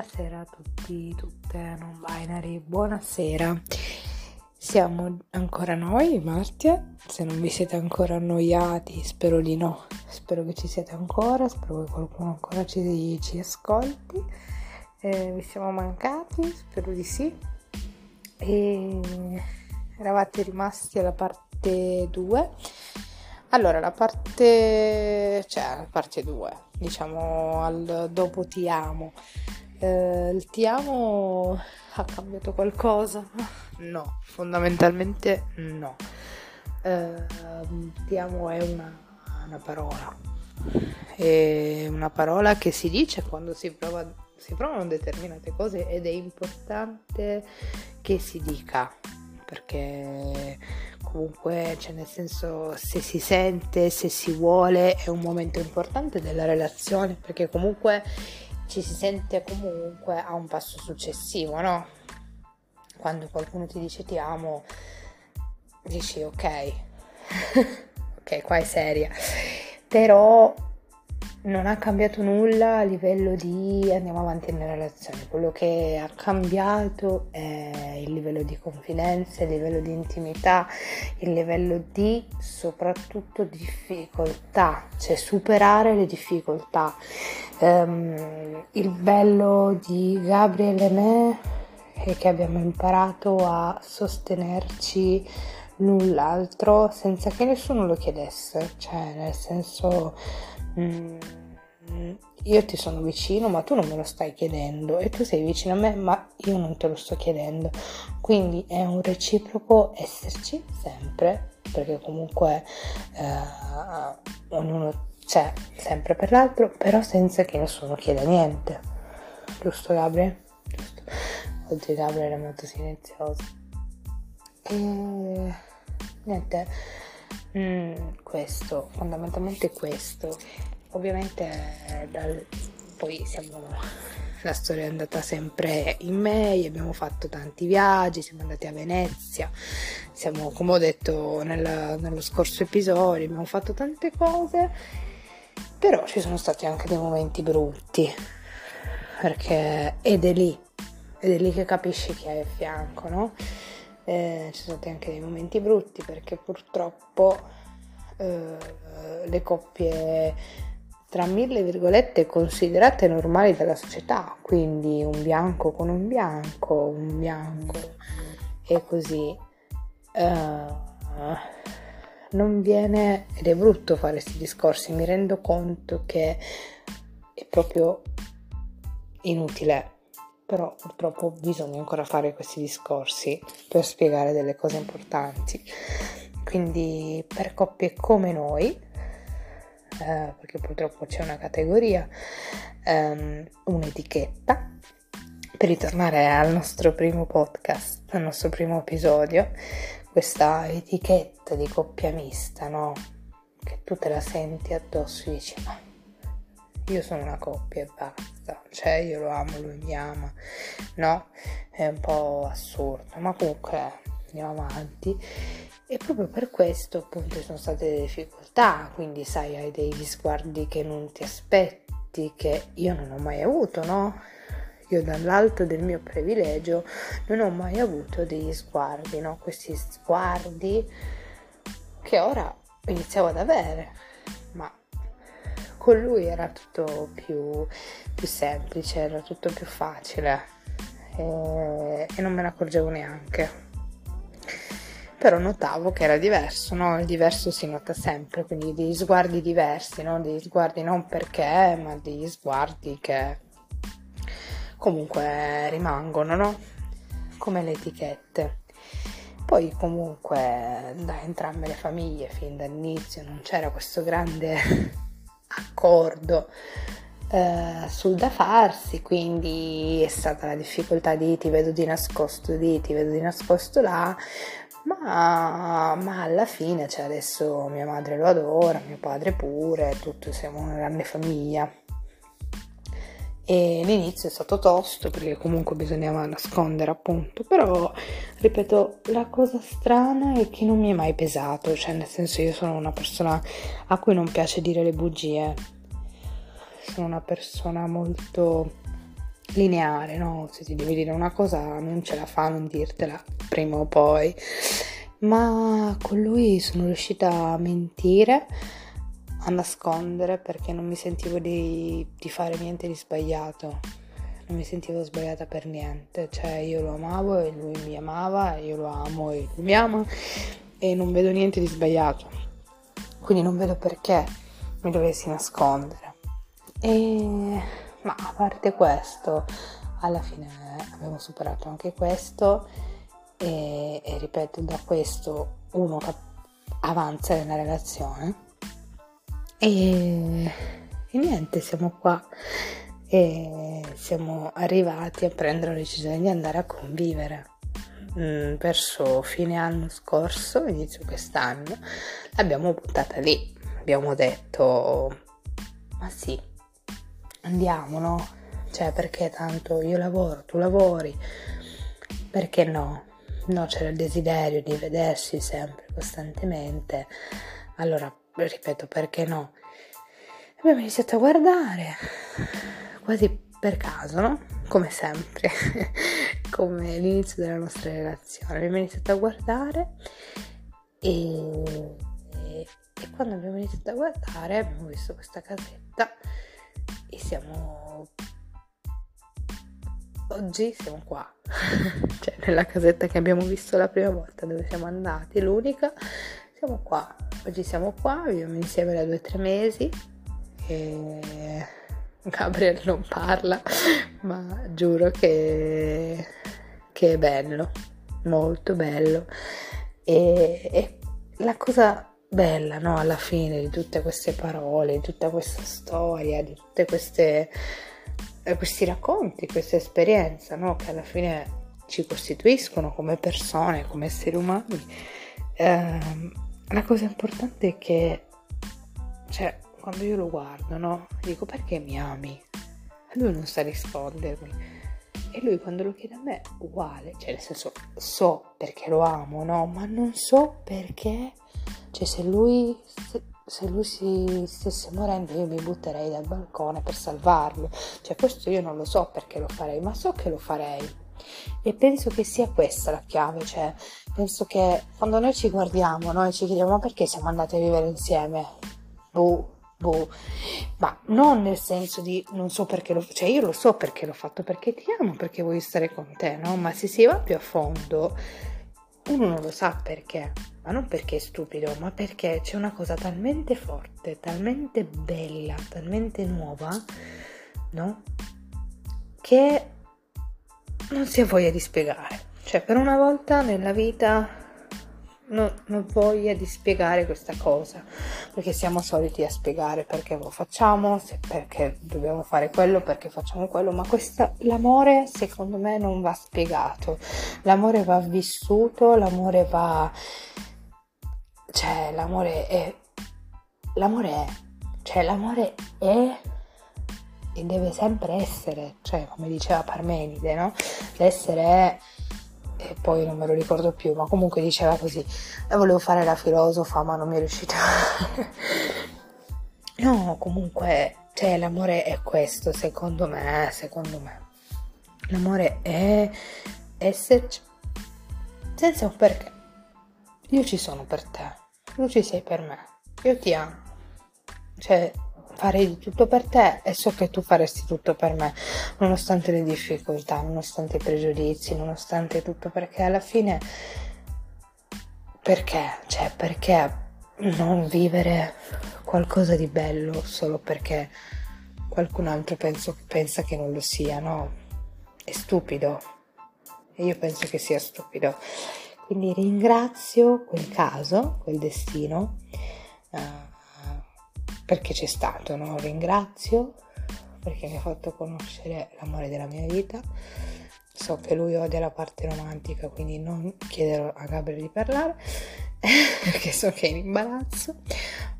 Buonasera a tutti, tutte non binary, buonasera. Siamo ancora noi, Martia. Se non vi siete ancora annoiati, spero di no. Spero che ci siate ancora, spero che qualcuno ancora ci, ci ascolti. Eh, vi siamo mancati, spero di sì. E eravate rimasti alla parte 2 allora, la parte, cioè la parte 2, diciamo al dopo ti amo. Eh, il ti amo ha cambiato qualcosa? No, fondamentalmente no. Eh, ti amo è una, una parola. È una parola che si dice quando si, prova, si provano determinate cose ed è importante che si dica perché comunque, cioè nel senso, se si sente, se si vuole, è un momento importante della relazione, perché comunque ci si sente comunque a un passo successivo, no? Quando qualcuno ti dice ti amo, dici ok, ok, qua è seria, però non ha cambiato nulla a livello di andiamo avanti nella relazione. Quello che ha cambiato è il livello di confidenza, il livello di intimità, il livello di soprattutto difficoltà, cioè superare le difficoltà. Um, il bello di Gabriele e me è che abbiamo imparato a sostenerci l'un l'altro senza che nessuno lo chiedesse, cioè nel senso mm, io ti sono vicino ma tu non me lo stai chiedendo. E tu sei vicino a me ma io non te lo sto chiedendo. Quindi è un reciproco esserci sempre perché comunque eh, ognuno c'è sempre per l'altro però senza che nessuno chieda niente. Giusto Gabriele? giusto. Oggi Gabriele è molto silenzioso. E niente mm, questo fondamentalmente questo ovviamente dal, poi siamo, la storia è andata sempre in May, abbiamo fatto tanti viaggi, siamo andati a Venezia, siamo, come ho detto nel, nello scorso episodio, abbiamo fatto tante cose, però ci sono stati anche dei momenti brutti, perché ed è lì, ed è lì che capisci chi hai a fianco, no? Eh, ci sono stati anche dei momenti brutti perché purtroppo eh, le coppie tra mille virgolette considerate normali dalla società, quindi un bianco con un bianco, un bianco e così. Uh, non viene ed è brutto fare questi discorsi, mi rendo conto che è proprio inutile, però purtroppo bisogna ancora fare questi discorsi per spiegare delle cose importanti. Quindi per coppie come noi, eh, perché purtroppo c'è una categoria, um, un'etichetta. Per ritornare al nostro primo podcast, al nostro primo episodio, questa etichetta di coppia mista, no? Che tu te la senti addosso e dici ma io sono una coppia e basta, cioè io lo amo, lui mi ama, no? È un po' assurdo, ma comunque andiamo avanti. E proprio per questo appunto ci sono state delle difficoltà, quindi sai hai degli sguardi che non ti aspetti, che io non ho mai avuto, no? Io dall'alto del mio privilegio non ho mai avuto degli sguardi, no? Questi sguardi che ora iniziavo ad avere, ma con lui era tutto più, più semplice, era tutto più facile e, e non me ne accorgevo neanche però notavo che era diverso, no? Il diverso si nota sempre, quindi degli sguardi diversi, no? Degli sguardi non perché, ma degli sguardi che comunque rimangono, no? Come le etichette. Poi comunque da entrambe le famiglie fin dall'inizio non c'era questo grande accordo eh, sul da farsi, quindi è stata la difficoltà di ti vedo di nascosto di ti vedo di nascosto là, ma, ma, alla fine, cioè adesso mia madre lo adora, mio padre pure, tutti siamo una grande famiglia. E l'inizio è stato tosto perché comunque bisognava nascondere appunto, però ripeto, la cosa strana è che non mi è mai pesato, cioè nel senso io sono una persona a cui non piace dire le bugie, sono una persona molto lineare, no? Se ti devi dire una cosa non ce la fa non dirtela prima o poi. Ma con lui sono riuscita a mentire, a nascondere perché non mi sentivo di, di fare niente di sbagliato. Non mi sentivo sbagliata per niente, cioè io lo amavo e lui mi amava, io lo amo e lui mi ama e non vedo niente di sbagliato. Quindi non vedo perché mi dovessi nascondere. E ma a parte questo, alla fine abbiamo superato anche questo e, e ripeto, da questo uno avanza nella relazione e, e niente, siamo qua e siamo arrivati a prendere la decisione di andare a convivere. Mm, verso fine anno scorso, inizio quest'anno, l'abbiamo buttata lì. Abbiamo detto, ma sì, andiamo, no? Cioè, perché tanto io lavoro, tu lavori, perché no? No, c'era il desiderio di vedersi sempre, costantemente. Allora, ripeto, perché no? Abbiamo iniziato a guardare, quasi per caso, no? Come sempre, come l'inizio della nostra relazione. Abbiamo iniziato a guardare e, e, e quando abbiamo iniziato a guardare abbiamo visto questa casetta e siamo oggi siamo qua cioè nella casetta che abbiamo visto la prima volta dove siamo andati l'unica siamo qua oggi siamo qua viviamo insieme da due o tre mesi e Gabriel non parla ma giuro che, che è bello molto bello e, e la cosa bella, no? Alla fine di tutte queste parole, di tutta questa storia, di tutti eh, questi racconti, questa esperienza, no? Che alla fine ci costituiscono come persone, come esseri umani. Eh, la cosa importante è che, cioè, quando io lo guardo, no? Dico perché mi ami? Lui non sa rispondermi. E lui quando lo chiede a me, uguale, cioè nel senso so perché lo amo, no? Ma non so perché cioè se lui, se, se lui si stesse morendo io mi butterei dal balcone per salvarlo. Cioè questo io non lo so perché lo farei, ma so che lo farei. E penso che sia questa la chiave, cioè penso che quando noi ci guardiamo, noi ci chiediamo ma perché siamo andati a vivere insieme? Boh, boh, ma non nel senso di non so perché lo cioè io lo so perché l'ho fatto, perché ti amo, perché voglio stare con te, no? Ma se si va più a fondo, uno non lo sa perché, ma non perché è stupido, ma perché c'è una cosa talmente forte, talmente bella, talmente nuova, no? Che non si ha voglia di spiegare. Cioè, per una volta nella vita non, non voglia di spiegare questa cosa, perché siamo soliti a spiegare perché lo facciamo, perché dobbiamo fare quello, perché facciamo quello, ma questa, l'amore secondo me non va spiegato, l'amore va vissuto, l'amore va... cioè l'amore è... l'amore è... cioè l'amore è e deve sempre essere, cioè come diceva Parmenide, no? L'essere è e poi non me lo ricordo più, ma comunque diceva così. E volevo fare la filosofa, ma non mi è riuscita. no, comunque, cioè, l'amore è questo, secondo me, secondo me. L'amore è esserci senza un perché. Io ci sono per te, tu ci sei per me, io ti amo. Cioè, farei di tutto per te e so che tu faresti tutto per me, nonostante le difficoltà, nonostante i pregiudizi, nonostante tutto, perché alla fine perché? Cioè, perché non vivere qualcosa di bello solo perché qualcun altro penso, pensa che non lo sia, no? È stupido. E io penso che sia stupido. Quindi ringrazio quel caso, quel destino. Uh, perché c'è stato, no? Ringrazio perché mi ha fatto conoscere l'amore della mia vita. So che lui odia la parte romantica, quindi non chiederò a Gabriele di parlare perché so che è in imbarazzo.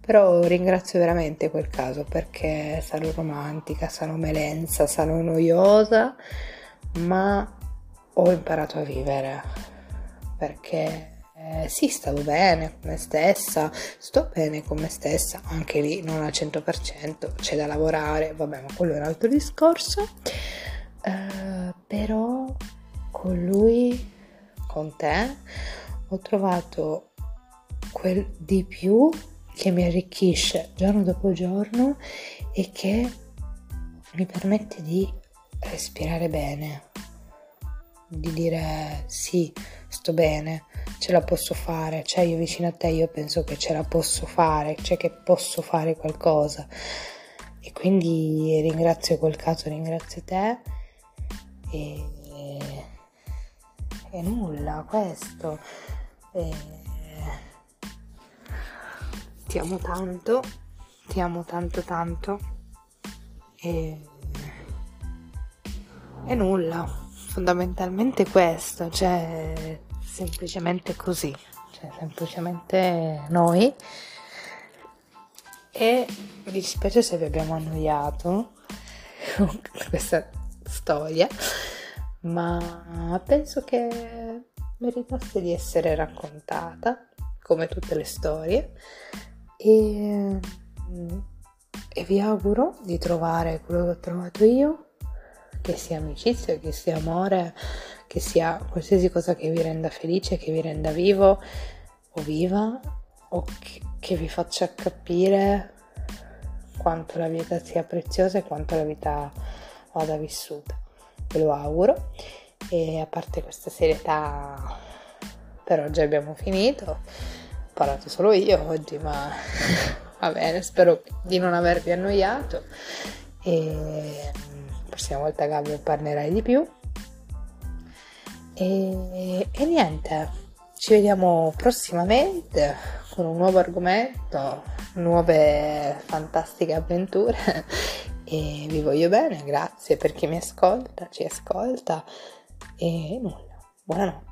Però ringrazio veramente quel caso perché sarò romantica, sarò melenza, sarò noiosa, ma ho imparato a vivere perché eh, sì, stavo bene con me stessa, sto bene con me stessa, anche lì non al 100%, c'è da lavorare, vabbè, ma quello è un altro discorso. Eh, però con lui, con te, ho trovato quel di più che mi arricchisce giorno dopo giorno e che mi permette di respirare bene, di dire sì, sto bene, ce la posso fare, cioè io vicino a te io penso che ce la posso fare, cioè che posso fare qualcosa. E quindi ringrazio quel caso, ringrazio te e, e nulla, questo. E, ti amo tanto, ti amo tanto tanto e, e nulla, fondamentalmente questo, cioè semplicemente così, cioè semplicemente noi. E mi dispiace se vi abbiamo annoiato con questa storia, ma penso che meritasse di essere raccontata come tutte le storie e, e vi auguro di trovare quello che ho trovato io, che sia amicizia, che sia amore, che sia qualsiasi cosa che vi renda felice, che vi renda vivo o viva o che, che vi faccia capire quanto la vita sia preziosa e quanto la vita vada vissuta. Ve lo auguro e a parte questa serietà per oggi abbiamo finito. Ho parlato solo io oggi, ma va bene, spero di non avervi annoiato e la prossima volta Gabio parlerai di più e, e niente, ci vediamo prossimamente con un nuovo argomento, nuove fantastiche avventure e vi voglio bene, grazie per chi mi ascolta, ci ascolta e nulla, buonanotte.